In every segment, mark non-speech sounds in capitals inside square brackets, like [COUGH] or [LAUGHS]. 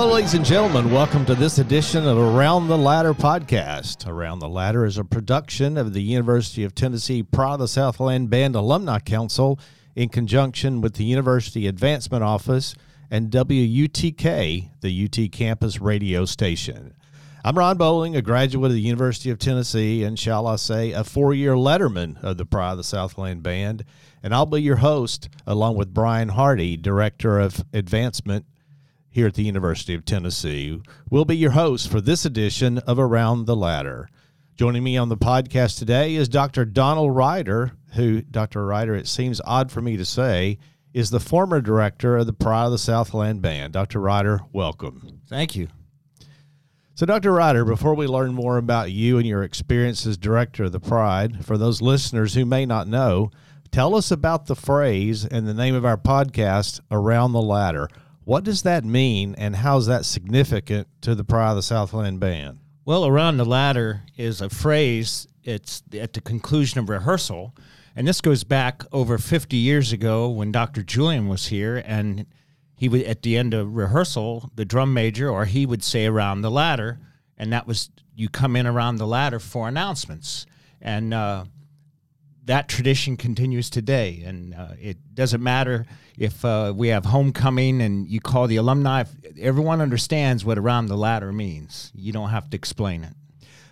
Hello, ladies and gentlemen. Welcome to this edition of Around the Ladder podcast. Around the Ladder is a production of the University of Tennessee Pride of the Southland Band Alumni Council in conjunction with the University Advancement Office and WUTK, the UT campus radio station. I'm Ron Bowling, a graduate of the University of Tennessee, and shall I say, a four year letterman of the Pride of the Southland Band. And I'll be your host, along with Brian Hardy, Director of Advancement here at the University of Tennessee. We'll be your host for this edition of Around the Ladder. Joining me on the podcast today is Dr. Donald Ryder, who, Dr. Ryder, it seems odd for me to say, is the former director of the Pride of the Southland Band. Dr. Ryder, welcome. Thank you. So, Dr. Ryder, before we learn more about you and your experience as director of the Pride, for those listeners who may not know, tell us about the phrase and the name of our podcast, Around the Ladder. What does that mean, and how is that significant to the Pride of the Southland Band? Well, Around the Ladder is a phrase, it's at the conclusion of rehearsal. And this goes back over 50 years ago when Dr. Julian was here and he would at the end of rehearsal, the drum major or he would say around the ladder, and that was you come in around the ladder for announcements, and uh, that tradition continues today. And uh, it doesn't matter if uh, we have homecoming and you call the alumni. Everyone understands what around the ladder means. You don't have to explain it.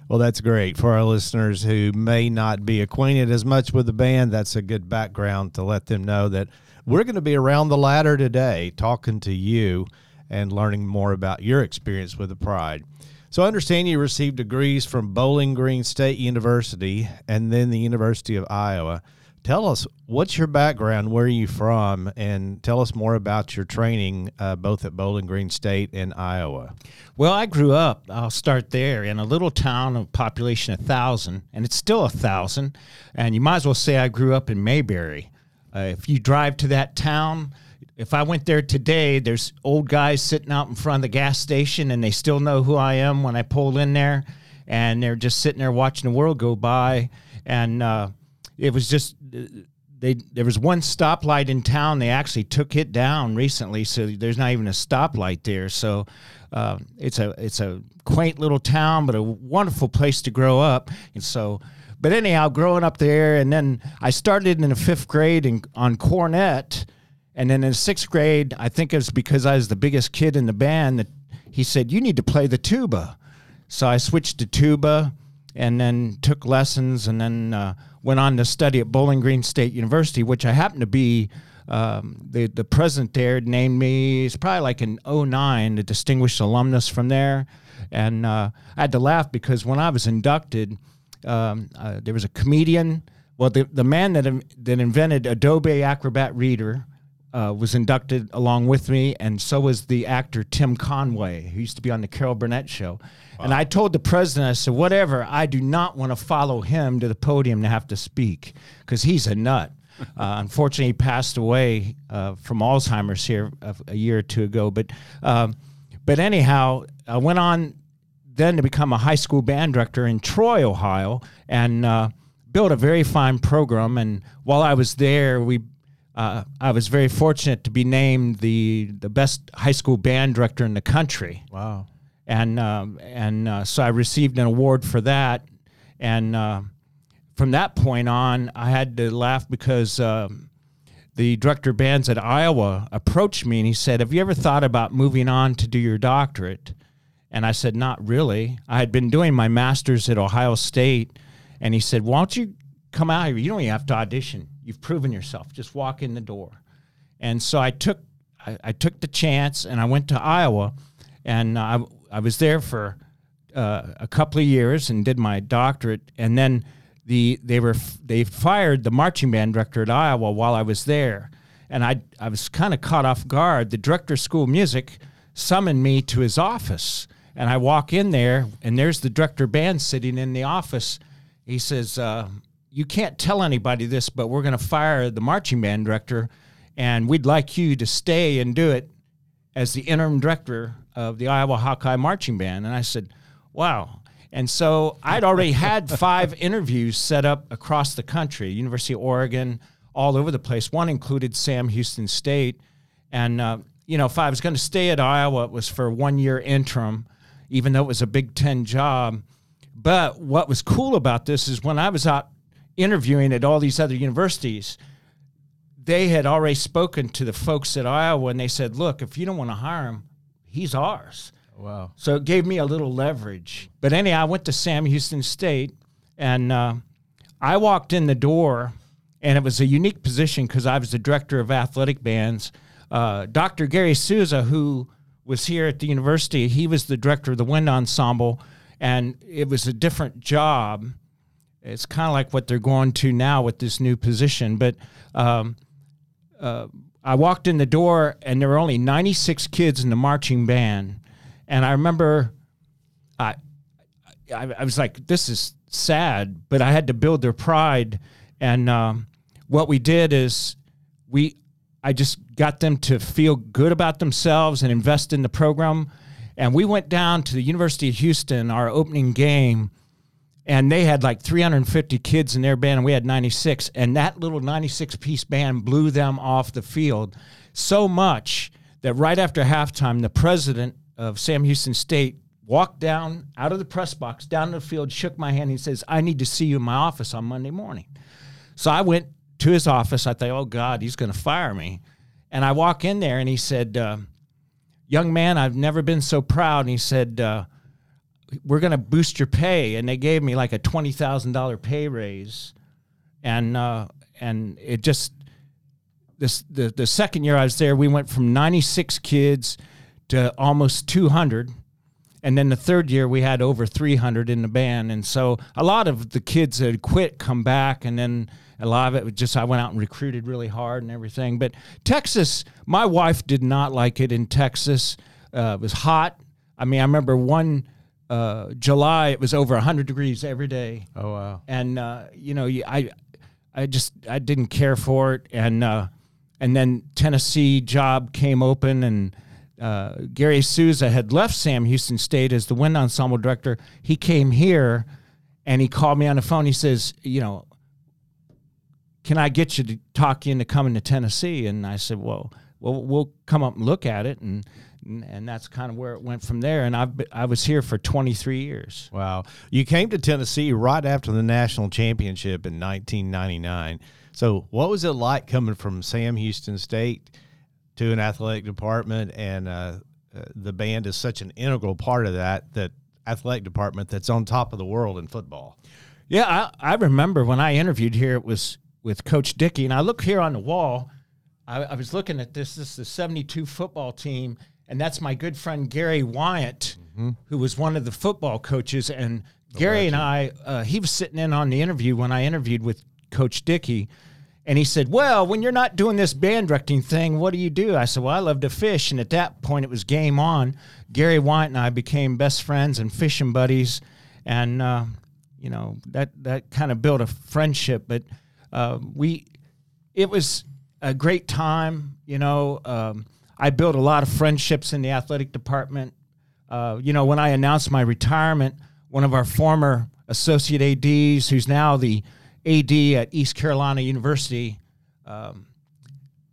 Well, that's great for our listeners who may not be acquainted as much with the band. That's a good background to let them know that we're going to be around the ladder today talking to you and learning more about your experience with the Pride. So, I understand you received degrees from Bowling Green State University and then the University of Iowa. Tell us what's your background, where are you from, and tell us more about your training uh, both at Bowling Green State and Iowa. Well, I grew up, I'll start there, in a little town of population a thousand, and it's still a thousand. And you might as well say I grew up in Mayberry. Uh, if you drive to that town, if I went there today, there's old guys sitting out in front of the gas station and they still know who I am when I pull in there. And they're just sitting there watching the world go by. And uh, it was just, they there was one stoplight in town. They actually took it down recently, so there's not even a stoplight there. So uh, it's a it's a quaint little town, but a wonderful place to grow up. And so but anyhow, growing up there, and then I started in the fifth grade in, on cornet, and then in sixth grade, I think it was because I was the biggest kid in the band that he said you need to play the tuba. So I switched to tuba, and then took lessons, and then uh, went on to study at Bowling Green State University, which I happened to be. Um, the the president there named me. It's probably like an 09, the distinguished alumnus from there, and uh, I had to laugh because when I was inducted um, uh, there was a comedian. Well, the, the man that, that invented Adobe Acrobat Reader uh, was inducted along with me, and so was the actor Tim Conway, who used to be on the Carol Burnett show. Wow. And I told the president, I said, whatever, I do not want to follow him to the podium to have to speak because he's a nut. [LAUGHS] uh, unfortunately, he passed away uh, from Alzheimer's here a, a, year or two ago. But, um, but anyhow, I went on then to become a high school band director in Troy, Ohio, and uh, built a very fine program. And while I was there, we uh, I was very fortunate to be named the the best high school band director in the country. Wow! And um, and uh, so I received an award for that. And uh, from that point on, I had to laugh because. Um, the director of bands at Iowa approached me and he said, Have you ever thought about moving on to do your doctorate? And I said, Not really. I had been doing my master's at Ohio State. And he said, Why don't you come out here? You don't even have to audition. You've proven yourself. Just walk in the door. And so I took I, I took the chance and I went to Iowa. And I, I was there for uh, a couple of years and did my doctorate. And then the they were they fired the marching band director at Iowa while I was there. And I I was kind of caught off guard. The director of school music summoned me to his office and I walk in there, and there's the director band sitting in the office. He says, uh, "You can't tell anybody this, but we're going to fire the marching band director, and we'd like you to stay and do it as the interim director of the Iowa Hawkeye Marching Band." And I said, "Wow." And so I'd already had [LAUGHS] five interviews set up across the country, University of Oregon, all over the place. One included Sam Houston State, and uh, you know, if I was going to stay at Iowa, it was for one year interim, even though it was a Big Ten job. But what was cool about this is when I was out interviewing at all these other universities, they had already spoken to the folks at Iowa and they said, look, if you don't want to hire him, he's ours. Wow. So it gave me a little leverage. But anyhow, I went to Sam Houston State and uh, I walked in the door and it was a unique position because I was the director of athletic bands. Uh, Dr. Gary Sousa, who was here at the university, he was the director of the wind ensemble, and it was a different job. It's kind of like what they're going to now with this new position. But um, uh, I walked in the door, and there were only 96 kids in the marching band, and I remember I, I, I was like, this is sad, but I had to build their pride. And um, what we did is we, I just got them to feel good about themselves and invest in the program. And we went down to the University of Houston, our opening game, and they had like 350 kids in their band, and we had 96. And that little 96 piece band blew them off the field so much that right after halftime, the president of Sam Houston State walked down out of the press box, down the field, shook my hand. And he says, I need to see you in my office on Monday morning. So I went to his office. I thought, oh God, he's going to fire me. And I walk in there and he said, uh, Young man, I've never been so proud. And he said, uh, We're going to boost your pay. And they gave me like a $20,000 pay raise. And, uh, and it just, this, the, the second year I was there, we went from 96 kids to almost 200 and then the third year we had over 300 in the band. And so a lot of the kids that had quit come back. And then a lot of it was just i went out and recruited really hard and everything. But texas my wife did not like it in texas. Uh, it was hot. I mean i remember one uh, july it was over 100 degrees every day Oh wow. and uh, you know i i just i didn't care for it and uh, and then tennessee job came open and uh, Gary Sousa had left Sam Houston State as the wind ensemble director. He came here and he called me on the phone. He says, you know, can I get you to talk you into coming to Tennessee? And I said, well, well, we'll come up and look at it. And, and that's kind of where it went from there. And I've been, I was here for 23 years. Wow. You came to Tennessee right after the national championship in 1999. So, what was it like coming from Sam Houston State to an athletic department? And uh, uh, the band is such an integral part of that, that athletic department that's on top of the world in football. Yeah, I, I remember when I interviewed here, it was with Coach Dickey. And I look here on the wall, I, I was looking at this. This is the 72 football team. And that's my good friend Gary Wyatt, who was one of the football coaches. And Gary and I, uh, he was sitting in on the interview when I interviewed with Coach Dickey. And he said, Well, when you're not doing this band directing thing, what do you do? I said, Well, I love to fish. And at that point, it was game on. Gary Wyatt and I became best friends and fishing buddies. And, uh, you know, that, that kind of built a friendship. But uh, we, it was a great time. You know, um, I built a lot of friendships in the athletic department. Uh, you know, when I announced my retirement, one of our former associate ADs, who's now the AD at East Carolina University, um,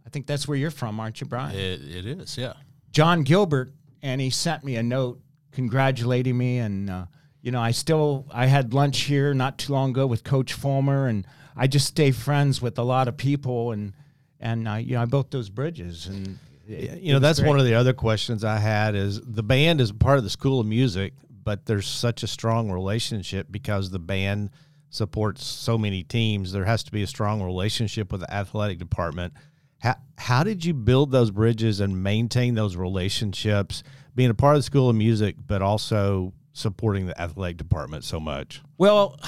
I think that's where you're from, aren't you, Brian? It, it is, yeah. Jon Gilbert, and he sent me a note congratulating me. And, uh, you know, I still, I had lunch here not too long ago with Coach Fulmer, and I just stay friends with a lot of people. And, and uh, you know, I built those bridges. And, You know, that's great. one of the other questions I had is the band is part of the School of Music, but there's such a strong relationship because the band supports so many teams. There has to be a strong relationship with the athletic department. How, how did you build those bridges and maintain those relationships, being a part of the School of Music, but also supporting the athletic department so much? Well,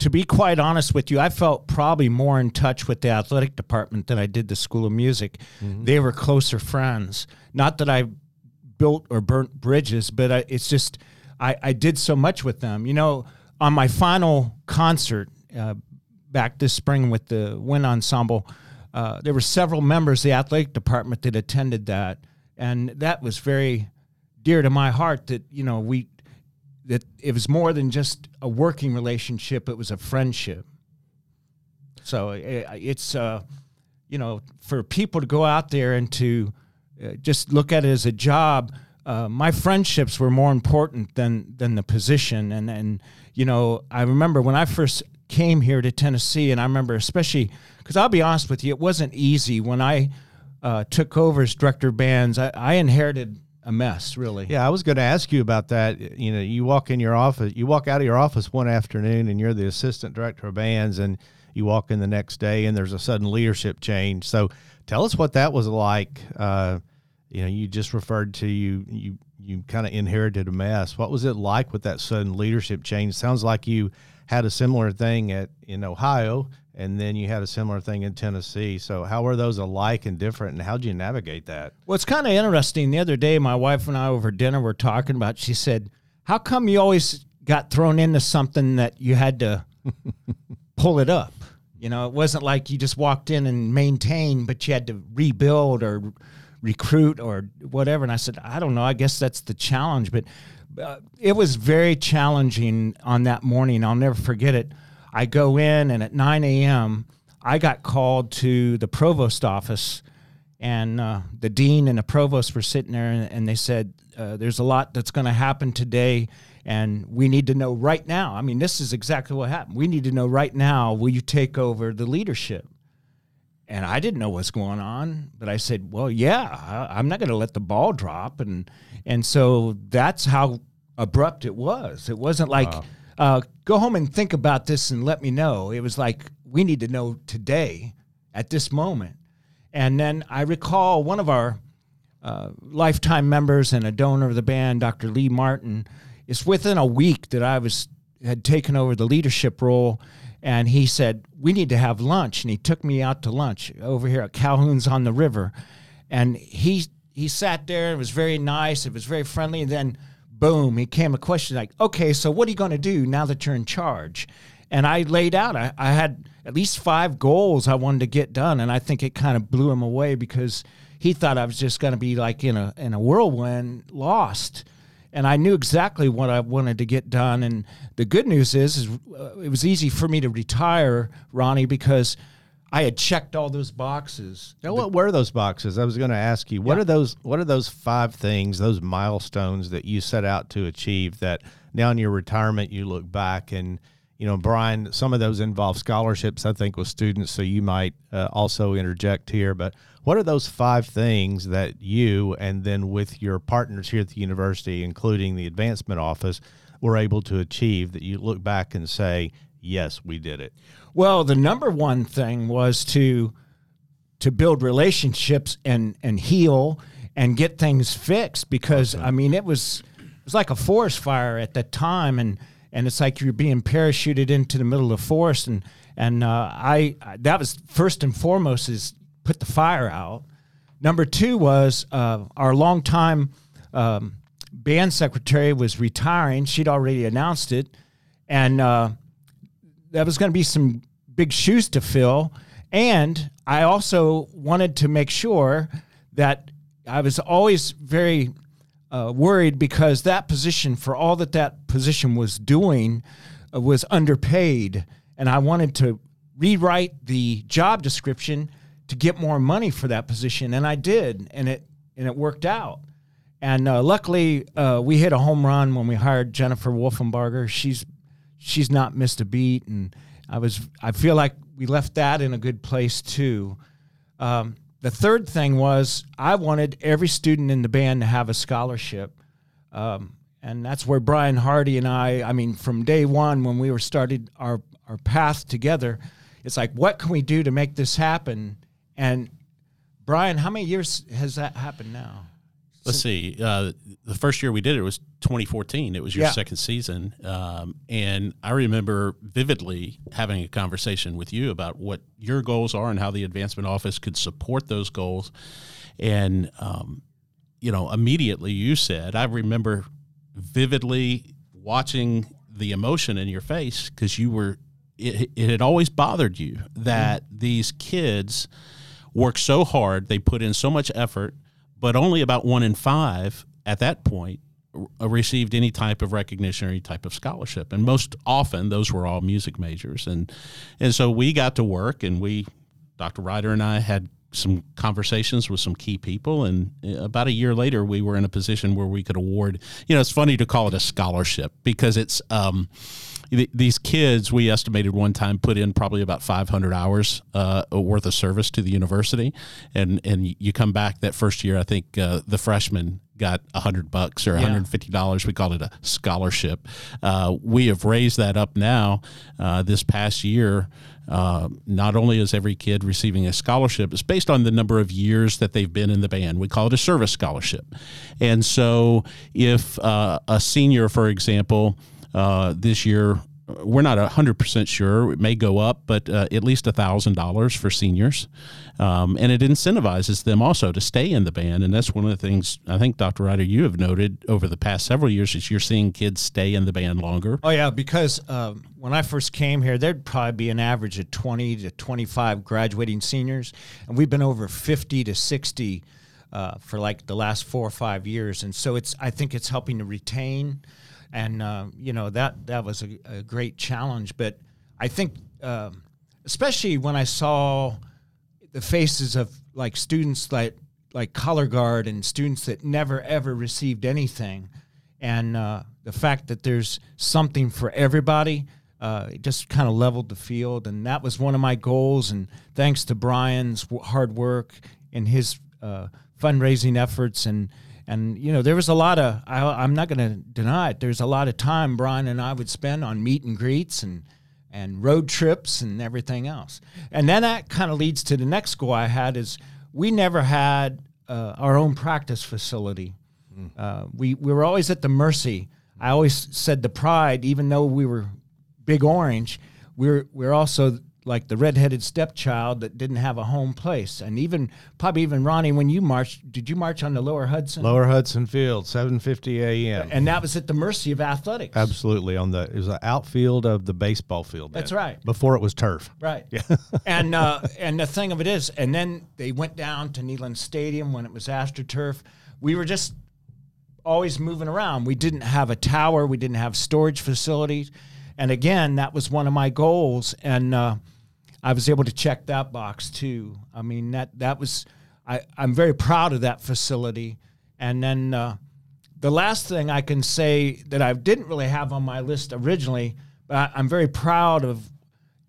to be quite honest with you, I felt probably more in touch with the athletic department than I did the School of Music. They were closer friends. Not that I built or burnt bridges, but I, it's just I, I did so much with them. You know, on my final concert uh, back this spring with the Wind Ensemble, uh, there were several members of the athletic department that attended that, and that was very dear to my heart. That you know we that it was more than just a working relationship; it was a friendship. So i it's uh, you know for people to go out there and to uh, just look at it as a job. Uh, my friendships were more important than than the position, and and you know I remember when I first came here to Tennessee, and I remember especially because I'll be honest with you, it wasn't easy when I uh, took over as director of bands. I, I inherited a mess, really. Yeah, I was going to ask you about that. You know, you walk in your office, you walk out of your office one afternoon, and you're the assistant director of bands, and you walk in the next day, and there's a sudden leadership change. So, tell us what that was like. Uh, you know, you just referred to you you you kind of inherited a mess. What was it like with that sudden leadership change? Sounds like you had a similar thing at in Ohio, and then you had a similar thing in Tennessee. So how are those alike and different, and how did you navigate that? Well, it's kind of interesting. The other day, my wife and I over dinner were talking about. She said, "How come you always got thrown into something that you had to [LAUGHS] pull it up?" You know, it wasn't like you just walked in and maintained, but you had to rebuild or recruit or whatever. And I said, I don't know. I guess that's the challenge. But uh, it was very challenging on that morning. I'll never forget it. I go in, and at 9 a.m., I got called to the provost office, and uh, the dean and the provost were sitting there, and, and they said, uh, There's a lot that's going to happen today, and we need to know right now. I mean, this is exactly what happened. We need to know right now will you take over the leadership? And I didn't know what's going on. But I said, "Well, yeah, I, am not going to let the ball drop," and and so that's how abrupt it was. It wasn't like, wow. uh, "Go home and think about this and let me know." It was like, "We need to know today, at this moment." And then I recall one of our uh, lifetime members and a donor of the band, Dr. Lee Martin. It's within a week that I was had taken over the leadership role and he said we need to have lunch. And he took me out to lunch over here at calhoun's on the river. And he he sat there and was very nice it was very friendly. And then boom he came a question like okay so what are you going to do now that you're in charge? And i laid out I, I had at least five goals i wanted to get done and i think it kind of blew him away because he thought i was just going to be like in a in a whirlwind lost and I knew exactly what I wanted to get done. And the good news is, is uh, it was easy for me to retire, Ronnie, because I had checked all those boxes. Now, what were those boxes? I was going to ask you. What yeah. are those? What are those five things, those milestones that you set out to achieve? That now in your retirement, you look back and you know, Brian, some of those involve scholarships, I think, with students. So you might uh, also interject here. But what are those five things that you and then with your partners here at the university, including the advancement office, were able to achieve that you look back and say, yes, we did it? Well, the number one thing was to to build relationships and and heal and get things fixed because I mean it was it was like a forest fire at that time and and it's like you're being parachuted into the middle of the forest and and uh, I that was first and foremost is put the fire out. Number two was uh, our longtime um, band secretary was retiring. She'd already announced it, and uh, that was going to be some big shoes to fill. And I also wanted to make sure that I was always very uh, worried because that position, for all that that position was doing, uh, was underpaid. And I wanted to rewrite the job description to get more money for that position, and I did, and it and it worked out. And uh, luckily, uh, we hit a home run when we hired Jennifer Wolfenbarger. She's she's not missed a beat, and I was I feel like we left that in a good place too. Um, the third thing was I wanted every student in the band to have a scholarship. Um, and that's where Brian Hardy and I, I mean, from day one when we were started our, our path together, it's like, what can we do to make this happen? And Brian, how many years has that happened now? Let's see. Uh, the first year we did it was 2014. It was your yeah. second season, um, and I remember vividly having a conversation with you about what your goals are and how the advancement office could support those goals. And um, you know, immediately you said, I remember vividly watching the emotion in your face because you were. It, it, had always bothered you that mm-hmm. these kids work so hard, they put in so much effort but only about one in five at that point received any type of recognition or any type of scholarship and most often those were all music majors and and so we got to work and we dr ryder and i had some conversations with some key people, and uh, about a year later, we were in a position where we could award. You know, it's funny to call it a scholarship because it's. Um, these kids, we estimated one time, put in probably about 500 hours uh, worth of service to the university, and and you come back that first year. I think uh, the freshmen got hundred bucks or hundred fifty dollars. We called it a scholarship. Uh, we have raised that up now. Uh, this past year, uh, not only is every kid receiving a scholarship, it's based on the number of years that they've been in the band. We call it a service scholarship. And so, if uh, a senior, for example, uh, this year we're not 100% sure. It may go up, but uh, at least $1,000 for seniors. Um, and it incentivizes them also to stay in the band. And that's one of the things I think, Dr. Ryder, you have noted over the past several years is you're seeing kids stay in the band longer. Oh, yeah, because um, when I first came here, there'd probably be an average of 20 to 25 graduating seniors. And we've been over 50 to 60 uh, for like the last four or five years. And so it's, I think it's helping to retain – and uh, you know that that was a, a, great challenge. But I think, uh, especially when I saw the faces of like students like like color guard and students that never ever received anything, and uh, the fact that there's something for everybody. Uh, it just kind of leveled the field, and that was one of my goals. And thanks to Brian's hard work and his uh, fundraising efforts, and and you know there was a lot of I, am not going to deny it there's a lot of time brian and i would spend on meet and greets and and road trips and everything else. And then that kind of leads to the next goal i had is we never had uh, our own practice facility. Mm. uh, we, we were always at the mercy. I always said the pride even though we were big orange we we're, we're also like the redheaded stepchild that didn't have a home place. And even probably even Ronnie, when you marched, did you march on the Lower Hudson? Lower Hudson Field, seven fifty a.m. And that was at the mercy of athletics. Absolutely, on the it was the outfield of the baseball field. That's right. Before it was turf. Right. Yeah. [LAUGHS] and uh, [LAUGHS] and the thing of it is, and then they went down to Neyland Stadium when it was AstroTurf. We were just always moving around. We didn't have a tower. We didn't have storage facilities. And again, that was one of my goals. And uh, I was able to check that box too. I mean that that was I, I'm very proud of that facility. And then uh, the last thing I can say that I didn't really have on my list originally, but I, I'm very proud of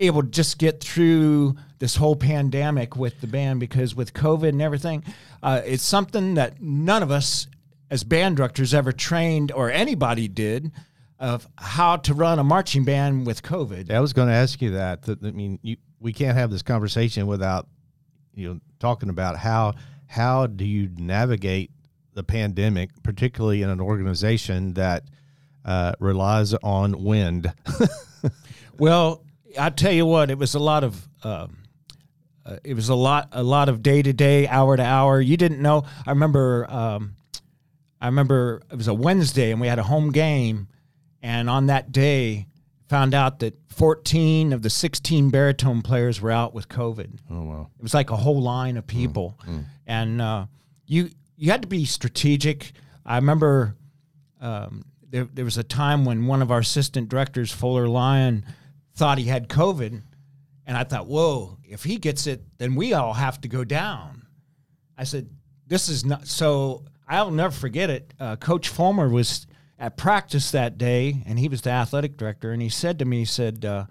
able to just get through this whole pandemic with the band because with COVID and everything, uh, it's something that none of us as band directors ever trained or anybody did of how to run a marching band with COVID. I was going to ask you that. that I mean, you, we can't have this conversation without you know talking about how how do you navigate the pandemic, particularly in an organization that uh, relies on wind. [LAUGHS] well, I tell you what, it was a lot of. Um, uh, it was a lot, a lot of day to day, hour to hour. You didn't know. I remember, um, I remember it was a Wednesday, and we had a home game, and on that day, found out that 14 of the 16 baritone players were out with COVID. Oh wow! It was like a whole line of people, mm, mm. and uh, you you had to be strategic. I remember um, there there was a time when one of our assistant directors, Fuller Lyon, thought he had COVID, and I thought, whoa! If he gets it, then we all have to go down. I said, this is not so. I'll never forget it. Uh, Coach Fulmer was at practice that day, and he was the athletic director, and he said to me, he said, uh,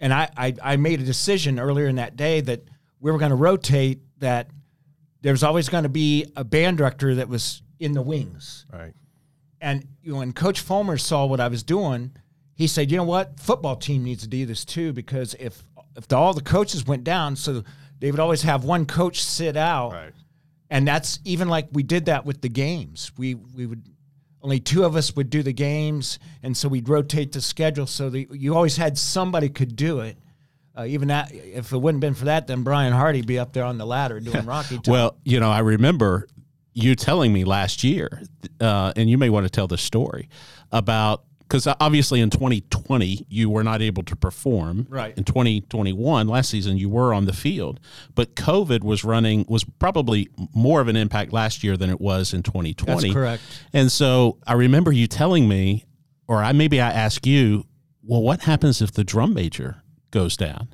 and I, I, I made a decision earlier in that day that we were going to rotate that there was always going to be a band director that was in the wings. Right. And you know, when Coach Fulmer saw what I was doing, he said, "You know what? Football team needs to do this too because if if the, all the coaches went down, so they would always have one coach sit out, right. and that's even like we did that with the games. We we would only two of us would do the games, and so we'd rotate the schedule so that you always had somebody could do it. Uh, even that, if it wouldn't have been for that, then Brian Hardy be up there on the ladder doing [LAUGHS] Rocky. Top. well, you know, I remember you telling me last year, uh, and you may want to tell the story about because obviously in 2020 you were not able to perform. Right. In 2021, last season you were on the field, but COVID was running was probably more of an impact last year than it was in 2020. That's correct. And so I remember you telling me, or I maybe I asked you, well, what happens if the drum major goes down?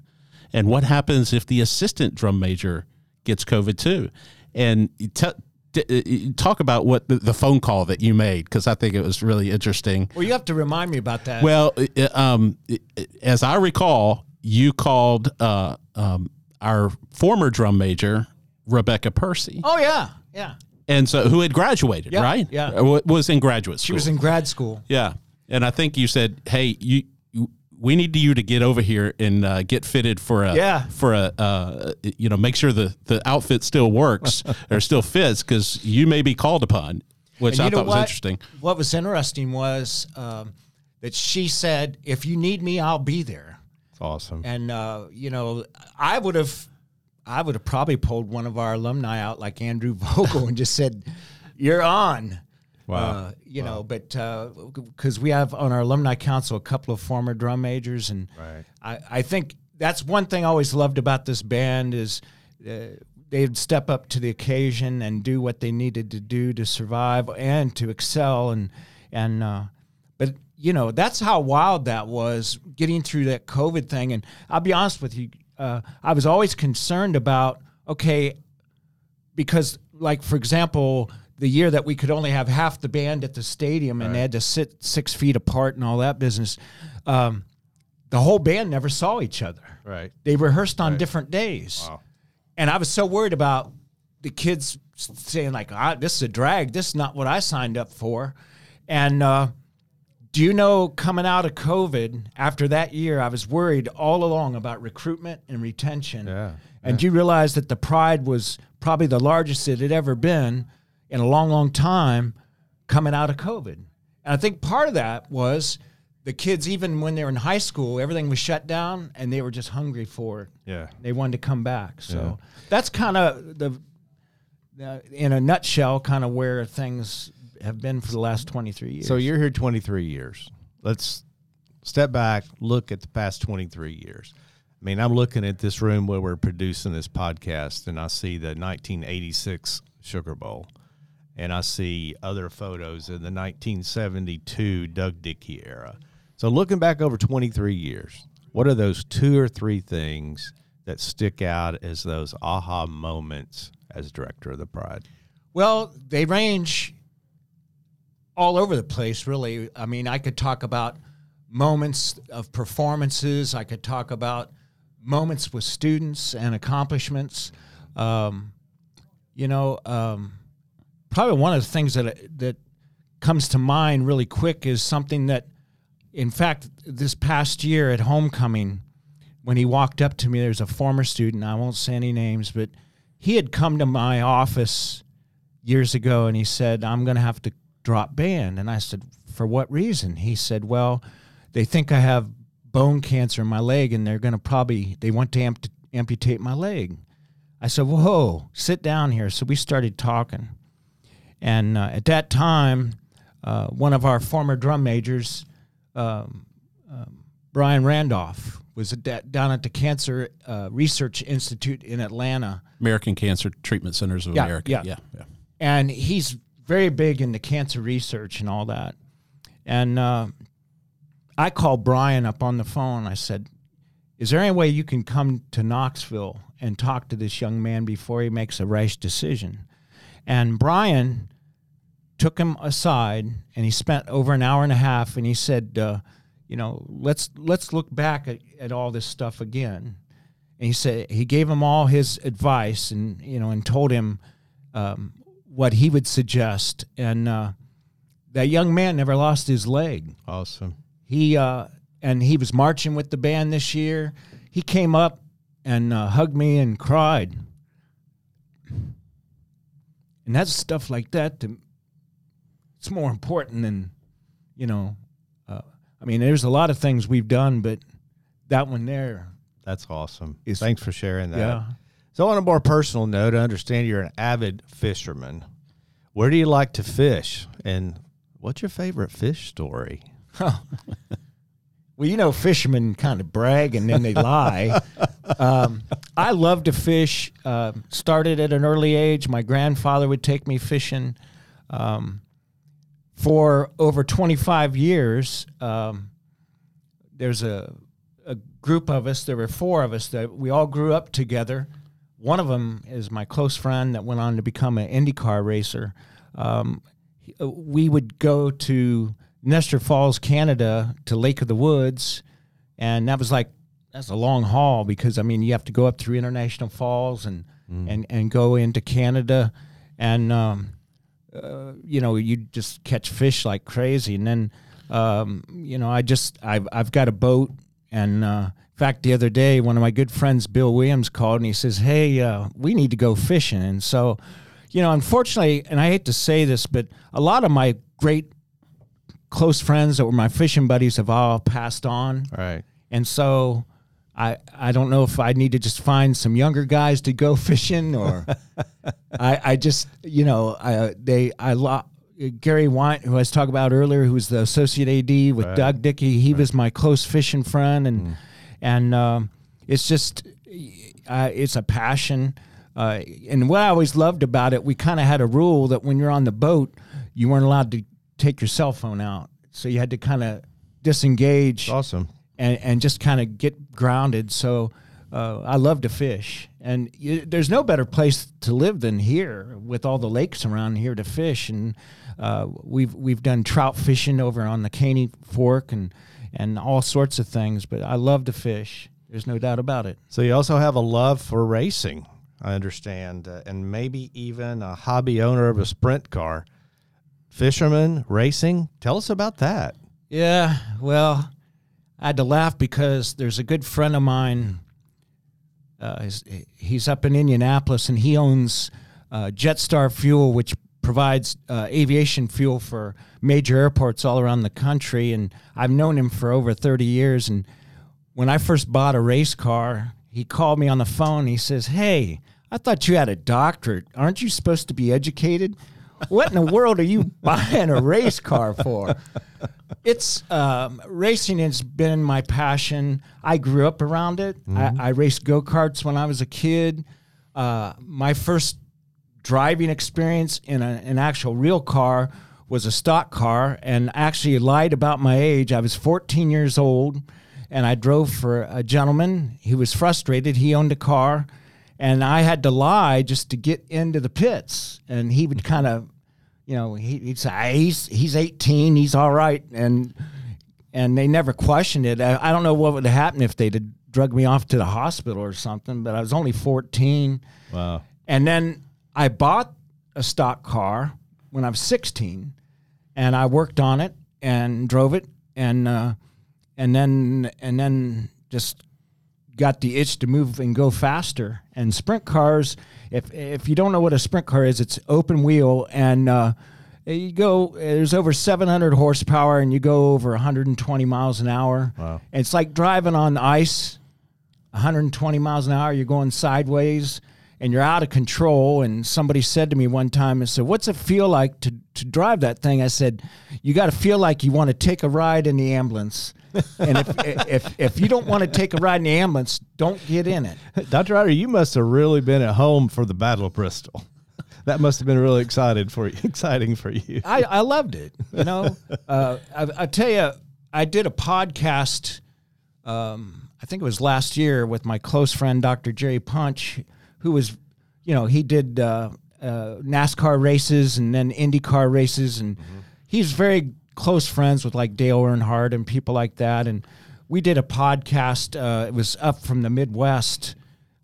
And what happens if the assistant drum major gets COVID too? And t- t- talk about what the, the, phone call that you made because I think it was really interesting. Well, you have to remind me about that. Well, um, as I recall, you called uh, um, our former drum major Rebecca Percy. Oh yeah, yeah. And so, who had graduated, yeah, right? Yeah, was in graduate school. She was in grad school. Yeah, and I think you said, "Hey, you." We need you to get over here and uh, get fitted for a yeah. for a uh, you know make sure the the outfit still works [LAUGHS] or still fits because you may be called upon, which I thought was what? interesting. What was interesting was um, that she said, "If you need me, I'll be there." It's awesome. And uh, you know, I would have, I would have probably pulled one of our alumni out like Andrew [LAUGHS] Vogel and just said, "You're on." Wow. Uh, you wow. know, but because uh, we have on our alumni council a couple of former drum majors, and right. I, I think that's one thing I always loved about this band is uh, they'd step up to the occasion and do what they needed to do to survive and to excel, and and uh, but you know that's how wild that was getting through that COVID thing. And I'll be honest with you, uh, I was always concerned about okay, because like for example the year that we could only have half the band at the stadium and right. they had to sit six feet apart and all that business. Um, the whole band never saw each other. Right. They rehearsed on right. different days. Wow. And I was so worried about the kids saying like, ah, "This is a drag. This is not what I signed up for." And uh, do you know, coming out of COVID after that year, I was worried all along about recruitment and retention. Yeah. And yeah. you realize that the pride was probably the largest it had ever been in a long, long time coming out of COVID. And I think part of that was the kids, even when they were in high school, everything was shut down and they were just hungry for it. Yeah. They wanted to come back. So Yeah. that's kind of the, uh, in a nutshell, kind of where things have been for the last 23 years. So you're here 23 years. Let's step back, look at the past 23 years. I mean, I'm looking at this room where we're producing this podcast, and I see the 1986 Sugar Bowl and I see other photos in the 1972 Doug Dickey era. So looking back over 23 years, what are those two or three things that stick out as those aha moments as director of the Pride? Well, they range all over the place, really. I mean, I could talk about moments of performances. I could talk about moments with students and accomplishments. Um, you know, um, probably one of the things that that comes to mind really quick is something that, in fact, this past year at homecoming, when he walked up to me, there's a former student. I won't say any names, but he had come to my office years ago and he said, "I'm going to have to drop band." And I said, "For what reason?" He said, "Well, they think I have bone cancer in my leg, and they're going to probably they want to amp- amputate my leg." I said, "Whoa, sit down here." So we started talking. And uh, at that time, uh, one of our former drum majors, um, um, Brian Randolph, was at, down at the Cancer uh, Research Institute in Atlanta. American Cancer Treatment Centers of yeah, America. Yeah. yeah, yeah. And he's very big into cancer research and all that. And uh, I called Brian up on the phone. I said, Is there any way you can come to Knoxville and talk to this young man before he makes a rash decision? And Brian took him aside and he spent over an hour and a half and he said, uh, you know, let's let's look back at, at all this stuff again. And he said he gave him all his advice and you know and told him um, what he would suggest. And uh, that young man never lost his leg. Awesome. He uh, and he was marching with the band this year. He came up and uh, hugged me and cried. And that's stuff like that. To, it's more important than, you know. Uh, I mean, there's a lot of things we've done, but that one there. That's awesome. Is- Thanks for sharing that. Yeah. So, on a more personal note, I understand you're an avid fisherman. Where do you like to fish? And what's your favorite fish story? [LAUGHS] Well, you know, fishermen kind of brag and then they lie. [LAUGHS] um, I love to fish. Uh, started at an early age. My grandfather would take me fishing. Um, for over 25 years, um, there's a, a group of us. There were four of us that we all grew up together. One of them is my close friend that went on to become an IndyCar racer. Um, uh, we would go to Nestor Falls, Canada, to Lake of the Woods, and that was like that's a long haul because I mean you have to go up through International Falls and mm. and and go into Canada, and um, uh, you know you just catch fish like crazy, and then um, you know I just I've I've got a boat, and uh, in fact the other day one of my good friends Bill Williams called and he says, hey, uh, we need to go fishing, and so you know, unfortunately, and I hate to say this, but a lot of my great close friends that were my fishing buddies have all passed on. Right. And so I I don't know if I need to just find some younger guys to go [LAUGHS] fishing or I I just you know I they I lo- Gary Wyatt who I was talking about earlier who was the associate AD with right. Doug Dickey he right. was my close fishing friend and mm. and um, it's just uh, it's a passion uh, and what I always loved about it, we kind of had a rule that when you're on the boat, you weren't allowed to take your cell phone out. So you had to kind of disengage. Awesome. And, and just kind of get grounded. So uh, I love to fish. And you, there's no better place to live than here with all the lakes around here to fish. And uh, we've, we've done trout fishing over on the Caney Fork and, and all sorts of things. But I love to fish. There's no doubt about it. So you also have a love for racing. I understand, uh, and maybe even a hobby owner of a sprint car. Fisherman racing, tell us about that. Yeah, well, I had to laugh because there's a good friend of mine. Uh, he's, he's, up in Indianapolis and he owns uh, Jetstar Fuel, which provides uh, aviation fuel for major airports all around the country. And I've known him for over 30 years. And when I first bought a race car, he called me on the phone. He says, Hey, I thought you had a doctorate. Aren't you supposed to be educated? What in the world are you buying a race car for? It's um, racing has been my passion. I grew up around it. Mm-hmm. I, I, raced go karts when I was a kid. Uh, my first driving experience in a, an actual real car was a stock car, and actually lied about my age. I was 14 years old and I drove for a gentleman. He was frustrated. He owned a car, and I had to lie just to get into the pits. And he would kind of, you know, he, would say, "He's he's 18. He's all right," and and they never questioned it. I, I don't know what would have happened if they'd have drugged me off to the hospital or something. But I was only 14. Wow. And then I bought a stock car when I was 16, and I worked on it and drove it and. Uh, and then and then just got the itch to move and go faster. And sprint cars, if if you don't know what a sprint car is, it's open wheel and uh, you go. There's over 700 horsepower, and you go over 120 miles an hour. Wow! It's like driving on ice, 120 miles an hour. You're going sideways. And you're out of control. And somebody said to me one time, and said, what's it feel like to, to drive that thing?" I said, "You got to feel like you want to take a ride in the ambulance." And if, if if you don't want to take a ride in the ambulance, don't get in it. [LAUGHS] Dr. Ryder, you must have really been at home for the Battle of Bristol. That must have been really excited for you, [LAUGHS] exciting for you. I, I loved it. You know, [LAUGHS] uh, I, I tell you, I did a podcast. Um, I think it was last year with my close friend Dr. Jerry Punch, who was, you know, he did uh, uh, NASCAR races and then IndyCar races, and mm-hmm. he's very close friends with like Dale Earnhardt and people like that. And we did a podcast. Uh, it was up from the Midwest.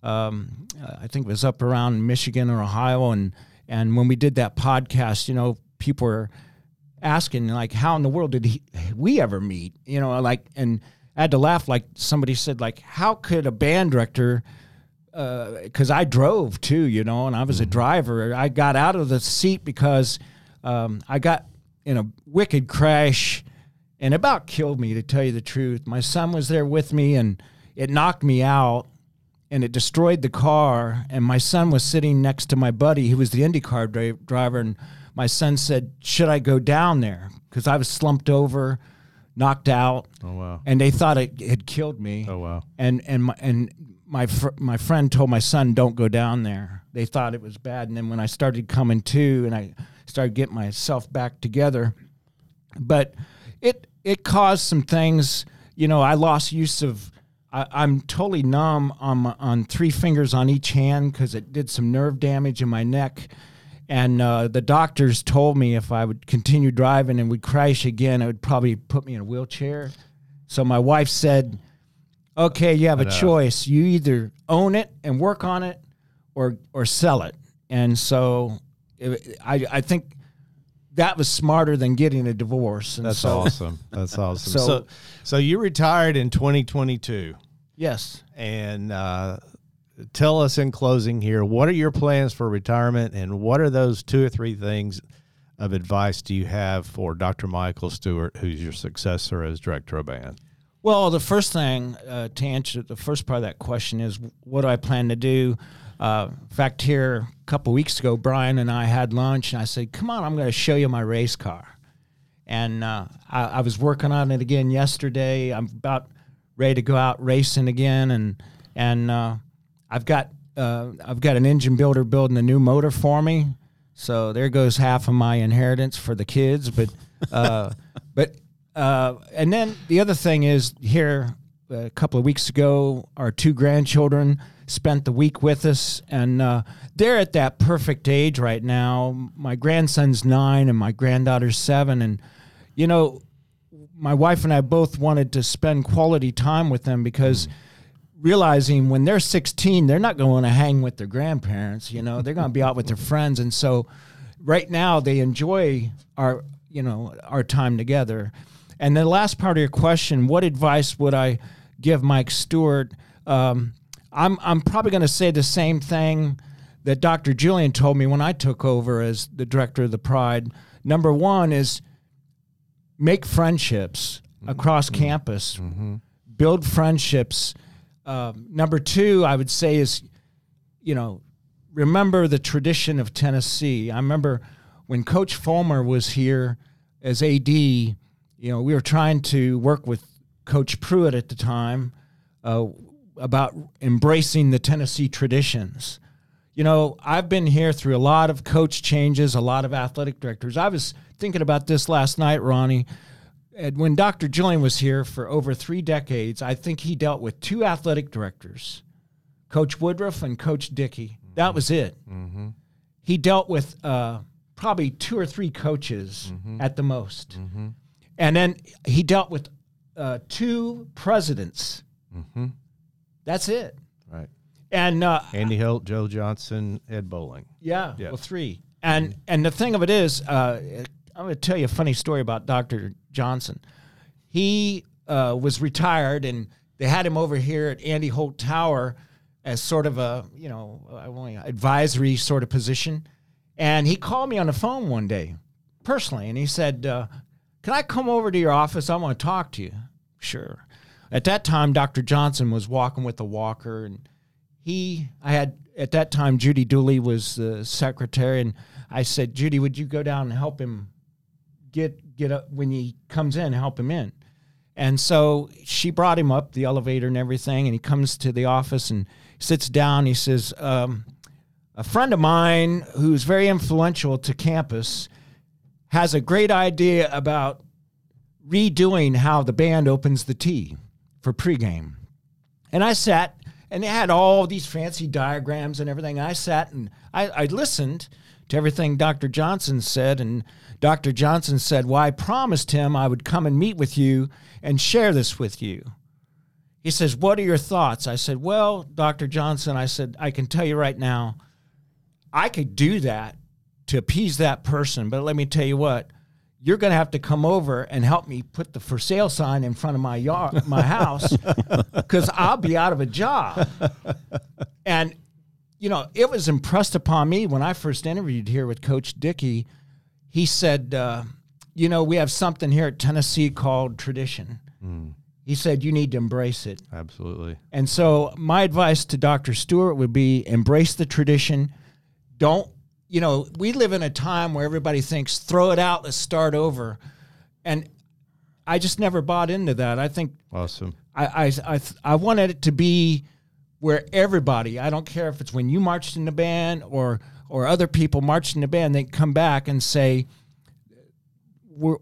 Um, I think it was up around Michigan or Ohio. And, and when we did that podcast, you know, people were asking like, how in the world did he, we ever meet? You know, like, and I had to laugh. Like somebody said, like, how could a band director, because uh, I drove too, you know, and I was a mm-hmm. driver. I got out of the seat because um, I got in a wicked crash and about killed me to tell you the truth. My son was there with me and it knocked me out and it destroyed the car and my son was sitting next to my buddy who was the IndyCar dra- driver and my son said, "Should I go down there?" cuz I was slumped over, knocked out. Oh wow. And they thought it had killed me. Oh wow. And and my and my fr- my friend told my son, "Don't go down there." They thought it was bad and then when I started coming to and I started getting myself back together. But it it caused some things. You know, I lost use of I, am totally numb on my, on three fingers on each hand because it did some nerve damage in my neck. And uh, the doctors told me if I would continue driving and would crash again, it would probably put me in a wheelchair. So my wife said, "Okay, you have a choice. You either own it and work on it, or or sell it." And so, it, I I think that was smarter than getting a divorce. And That's so, awesome. That's awesome. [LAUGHS] So- So, so, you retired in 2022, Yes. and uh, tell us in closing here, what are your plans for retirement, and what are those two or three things of advice do you have for Dr. Michael Stewart, who's your successor as director of band? Well, the first thing uh, to answer the first part of that question is what do I plan to do? Uh, in fact, here a couple weeks ago, Brian and I had lunch, and I said, "Come on, I'm going to show you my race car." And uh, I, I was working on it again yesterday. I'm about ready to go out racing again, and and uh, I've got uh, I've got an engine builder building a new motor for me. So there goes half of my inheritance for the kids, but uh, [LAUGHS] but uh, and then the other thing is here a couple of weeks ago, our two grandchildren spent the week with us, and uh, they're at that perfect age right now. My grandson's nine, and my granddaughter's seven, and you know, my wife and I both wanted to spend quality time with them because. Realizing when they're 16, they're not going to hang with their grandparents. You know, they're going to be out with their friends, and so right now they enjoy our you know our time together. And the last part of your question, what advice would I give Mike Stewart? Um, I'm I'm probably going to say the same thing that Dr. Julian told me when I took over as the director of the Pride. Number one is make friendships across campus, build friendships. Um, number two, I would say is, you know, remember the tradition of Tennessee. I remember when Coach Fulmer was here as AD. You know, we were trying to work with Coach Pruitt at the time uh, about embracing the Tennessee traditions. You know, I've been here through a lot of coach changes, a lot of athletic directors. I was thinking about this last night, Ronnie. And when Dr. Julian was here for over three decades, I think he dealt with two athletic directors, Coach Woodruff and Coach Dickey. That was it. He dealt with uh, probably two or three coaches at the most. And then he dealt with uh, two presidents. That's it. Right. And uh, Andy Holt, Joe Johnson, Ed Boling. yeah, Yeah. well, three. And and the thing of it is, uh, I'm going to tell you a funny story about Dr. Johnson. He uh, was retired, and they had him over here at Andy Holt Tower as sort of a you know I want to- advisory sort of position. And he called me on the phone one day, personally, and he said, uh, "Can I come over to your office? I want to talk to you." Sure. At that time, Dr. Johnson was walking with a walker, and he I had at that time Judy Dooley was the secretary, and I said, Judy, would you go down and help him get get up when he comes in, help him in. And so she brought him up the elevator and everything, and he comes to the office and sits down. He says, um, "A friend of mine who's very influential to campus has a great idea about redoing how the band opens the tee for pregame." And I sat, and they had all these fancy diagrams and everything. I sat and I, I listened to everything Dr. Johnson said, and Dr. Johnson said, Well, I promised him I would come and meet with you and share this with you. He says, What are your thoughts? I said, Well, Dr. Johnson, I said, I can tell you right now, I could do that to appease that person, but let me tell you what, you're going to have to come over and help me put the for sale sign in front of my yard, my house, [LAUGHS] because I'll be out of a job. And you know, it was impressed upon me when I first interviewed here with Coach Dickey. He said, uh, "You know, we have something here at Tennessee called tradition." He said, "You need to embrace it." Absolutely. And so, my advice to Dr. Stewart would be embrace the tradition. Don't, you know, we live in a time where everybody thinks, throw it out, let's start over. And I just never bought into that. I think Awesome. I, I, I, I wanted it to be where everybody, I don't care if it's when you marched in the band or, or other people marched in the band, they come back and say, we're,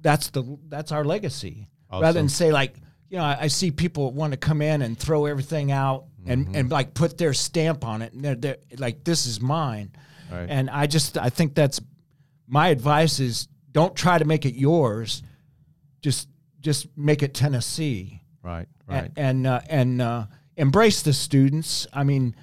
that's the, that's our legacy. Rather than say like, you know, I, I see people want to come in and throw everything out and, Mm-hmm. and like put their stamp on it. And they're, they're like, this is mine. Right. And I just, I think that's my advice is don't try to make it yours. Just, just make it Tennessee Right. Right. and uh, and uh, embrace the students. I mean,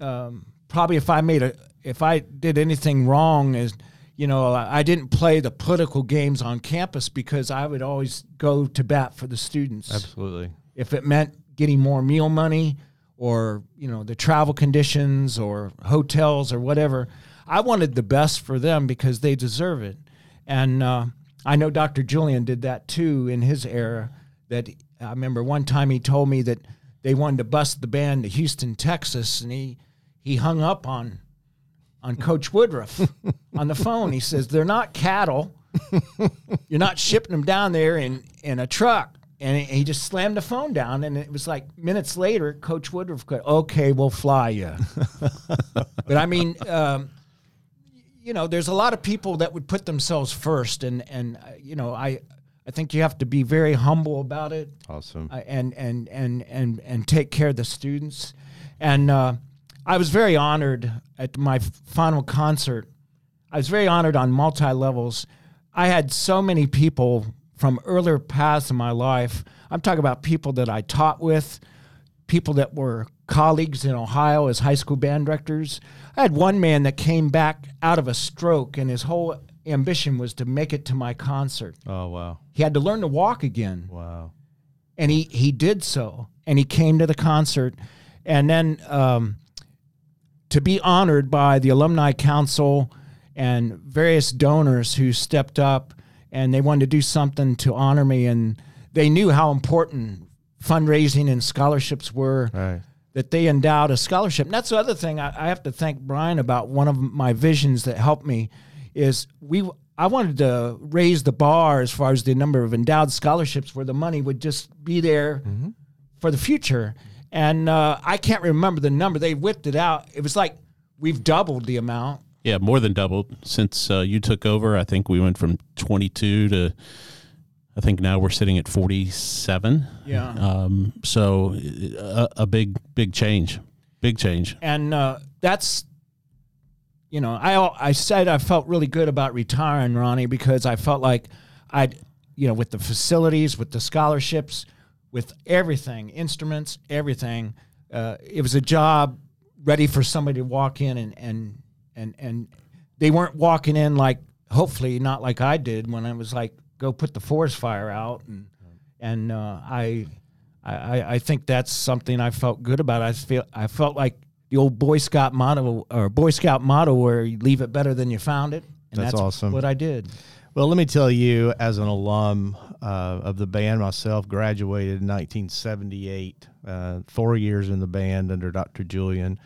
um, probably if I made a if I did anything wrong, is you know I didn't play the political games on campus because I would always go to bat for the students. Absolutely. If it meant getting more meal money or you know the travel conditions or hotels or whatever, I wanted the best for them because they deserve it. And uh, I know Dr. Julian did that too in his era. That I remember one time he told me that they wanted to bust the band to Houston, Texas, and he he hung up on on Coach Woodruff [LAUGHS] on the phone. He says they're not cattle. You're not shipping them down there in in a truck. And he- just slammed the phone down, and it was like minutes later, Coach Woodruff goes, "Okay, we'll fly you." [LAUGHS] but I mean, um, you know, there's a lot of people that would put themselves first, and and uh, you know, I I think you have to be very humble about it Awesome. uh, and and and and and take care of the students. And uh, I was very honored at my final concert. I was very honored on multi levels. I had so many people from earlier paths in my life. I'm talking about people that I taught with, people that were colleagues in Ohio as high school band directors. I had one man that came back out of a stroke, and his whole ambition was to make it to my concert. oh wow. He had to learn to walk again Wow. and he he did so and he came to the concert and then um, to be honored by the alumni council and various donors who stepped up and they wanted to do something to honor me and they knew how important fundraising and scholarships were Right. that they endowed a scholarship. And that's the other thing I, I have to thank Brian about. One of my visions that helped me is we. I wanted to raise the bar as far as the number of endowed scholarships, where the money would just be there for the future. And uh, I can't remember the number. They whipped it out. It was like we've doubled the amount. Yeah, more than doubled since uh, you took over. I think we went from 22 to I think now we're sitting at 47. Yeah. Um, so a, a big big change. Big change. and uh, that's you know I I said I felt really good about retiring Ronnie because I felt like I'd you know with the facilities with the scholarships with everything instruments everything uh, it was a job ready for somebody to walk in and and and and they weren't walking in like hopefully not like I did when I was like go put the forest fire out and and uh, I, I I think that's something I felt good about. I feel I felt like the old Boy Scout motto or Boy Scout motto where you leave it better than you found it. And That's awesome. What I did. Well, let me tell you, as an alum uh, of the band myself, graduated in 1978, uh, four years in the band under Dr. Julian.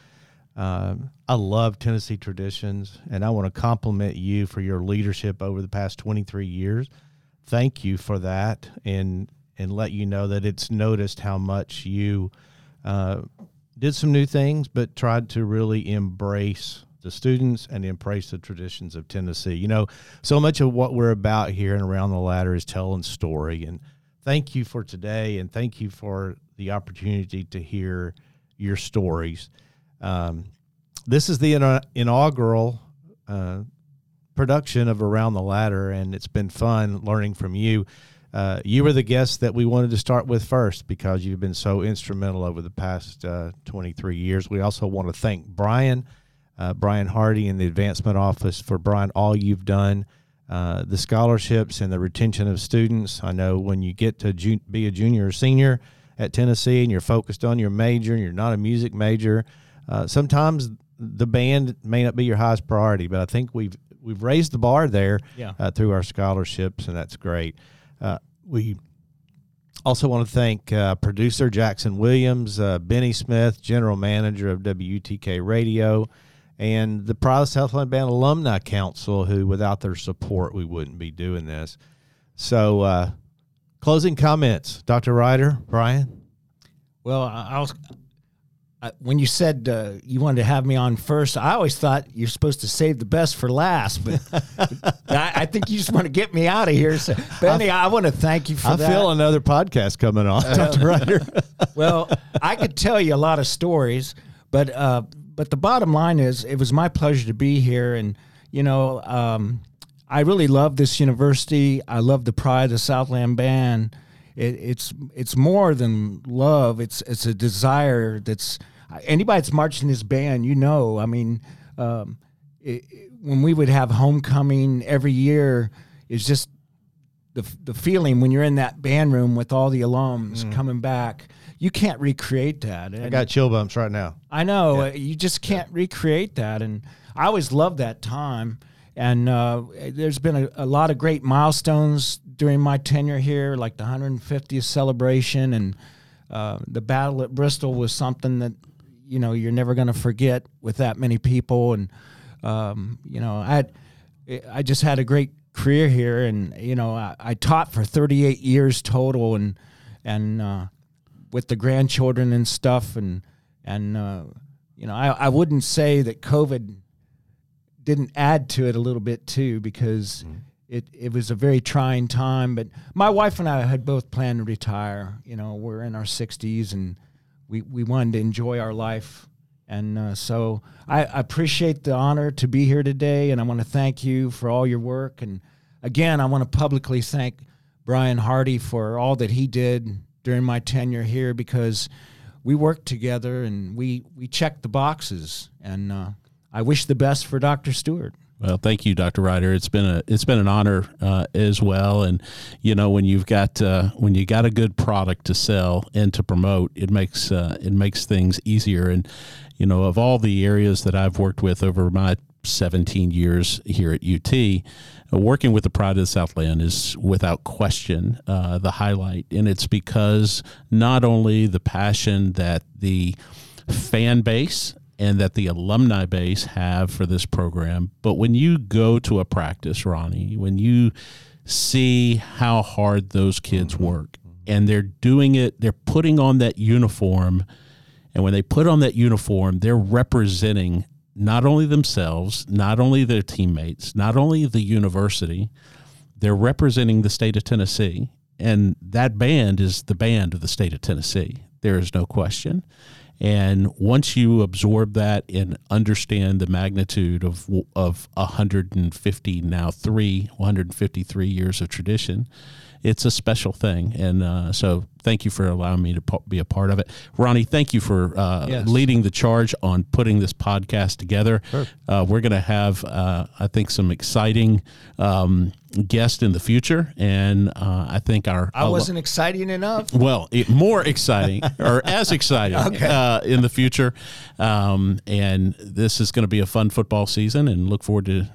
Um, I love Tennessee traditions, and I want to compliment you for your leadership over the past 23 years. Thank you for that, and and let you know that it's noticed how much you uh, did some new things, but tried to really embrace the students and embrace the traditions of Tennessee. You know, so much of what we're about here and around the ladder is telling story. And thank you for today, and thank you for the opportunity to hear your stories. Um, this is the ina- inaugural uh, production of Around the Ladder, and it's been fun learning from you. Uh, you were the guest that we wanted to start with first because you've been so instrumental over the past uh, 23 years. We also want to thank Brian, uh, Brian Hardy in the Advancement Office for Brian, all you've done, uh, the scholarships and the retention of students. I know when you get to ju- be a junior or senior at Tennessee and you're focused on your major and you're not a music major, uh, sometimes the band may not be your highest priority, but I think we've we've raised the bar there Yeah. uh, through our scholarships, and that's great. Uh, we also want to thank uh, producer Jackson Williams, uh, Benny Smith, general manager of WTK Radio, and the Pride Southland Band Alumni Council, who without their support, we wouldn't be doing this. So, uh, closing comments, Dr. Ryder, Brian. Well, I- When you said uh, you wanted to have me on first, I always thought you're supposed to save the best for last. But [LAUGHS] I, I, think you just want to get me out of here. So, Benny, I, I want to thank you for I that. feel another podcast coming on, Dr. [LAUGHS] Ryder. well, I could tell you a lot of stories, but uh, but the bottom line is, it was my pleasure to be here, and you know, um, I really love this university. I love the pride of the Southland Band. It, it's it's more than love. It's it's a desire. That's anybody that's marched in this band, you know. I mean, um, it, it, when we would have homecoming every year, it's just the the feeling when you're in that band room with all the alums mm. coming back. You can't recreate that. And I got chill bumps right now. I know yeah. you just can't yeah. recreate that, and I always loved that time. And uh, there's been a, a, lot of great milestones during my tenure here, like the 150th celebration and uh, the battle at Bristol was something that you know you're never going to forget with that many people. And um, you know, I had, I just had a great career here, and you know, I, I taught for 38 years total, and and uh, with the grandchildren and stuff, and and uh, you know, I, I wouldn't say that COVID didn't add to it a little bit too because mm-hmm. It, it was a very trying time. But my wife and I had both planned to retire. You know, we're in our 60s and we, we wanted to enjoy our life. And uh, so I, appreciate the honor to be here today. And I want to thank you for all your work. And again, I want to publicly thank Brian Hardy for all that he did during my tenure here because we worked together and we, we checked the boxes. And uh, I wish the best for Dr. Stewart. Well, thank you, Dr. Ryder. It's been a it's been an honor uh, as well. And you know, when you've got uh, when you got a good product to sell and to promote, it makes uh, it makes things easier. And you know, of all the areas that I've worked with over my 17 years here at UT, uh, working with the Pride of the Southland is without question uh, the highlight, and it's because not only the passion that the fan base and that the alumni base have for this program. But when you go to a practice, Ronnie, when you see how hard those kids mm-hmm. work and they're doing it, they're putting on that uniform. And when they put on that uniform, they're representing not only themselves, not only their teammates, not only the university, they're representing the state of Tennessee. And that band is the band of the state of Tennessee. There is no question. And once you absorb that and understand the magnitude of of 150 now three 153 years of tradition, it's a special thing. And uh, so, thank you for allowing me to be a part of it, Ronnie. Thank you for uh, yes. leading the charge on putting this podcast together. Sure. Uh, we're going to have, uh, I think, some exciting. Um, guest in the future, and uh, I think our I wasn't exciting enough. Well, it, more exciting [LAUGHS] or as exciting okay. uh, in the future, um, and this is going to be a fun football season, and look forward to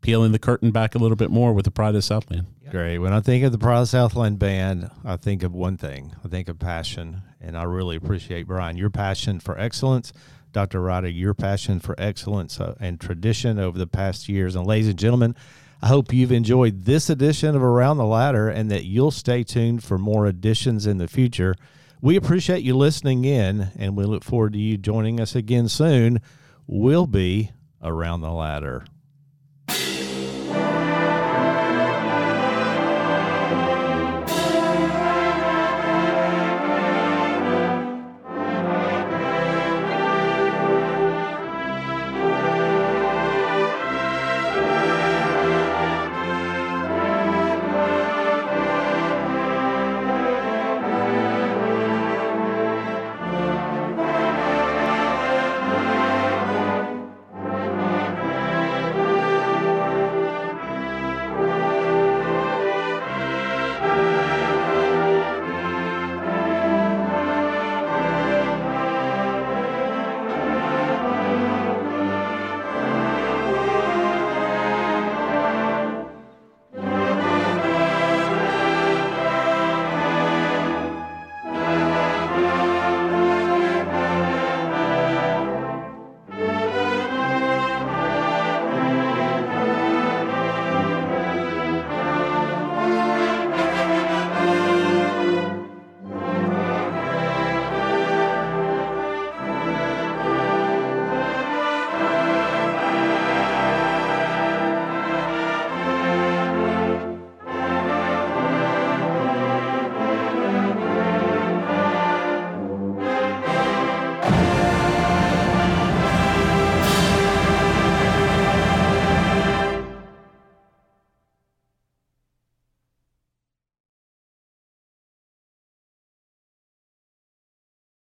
peeling the curtain back a little bit more with the Pride of Southland. Great. When I think of the of Southland band, I think of one thing. I think of passion, and I really appreciate Brian your passion for excellence. Dr. Ryder, your passion for excellence uh, and tradition over the past years. And ladies and gentlemen, I hope you've enjoyed this edition of Around the Ladder and that you'll stay tuned for more editions in the future. We appreciate you listening in, and we look forward to you joining us again soon. We'll be Around the Ladder.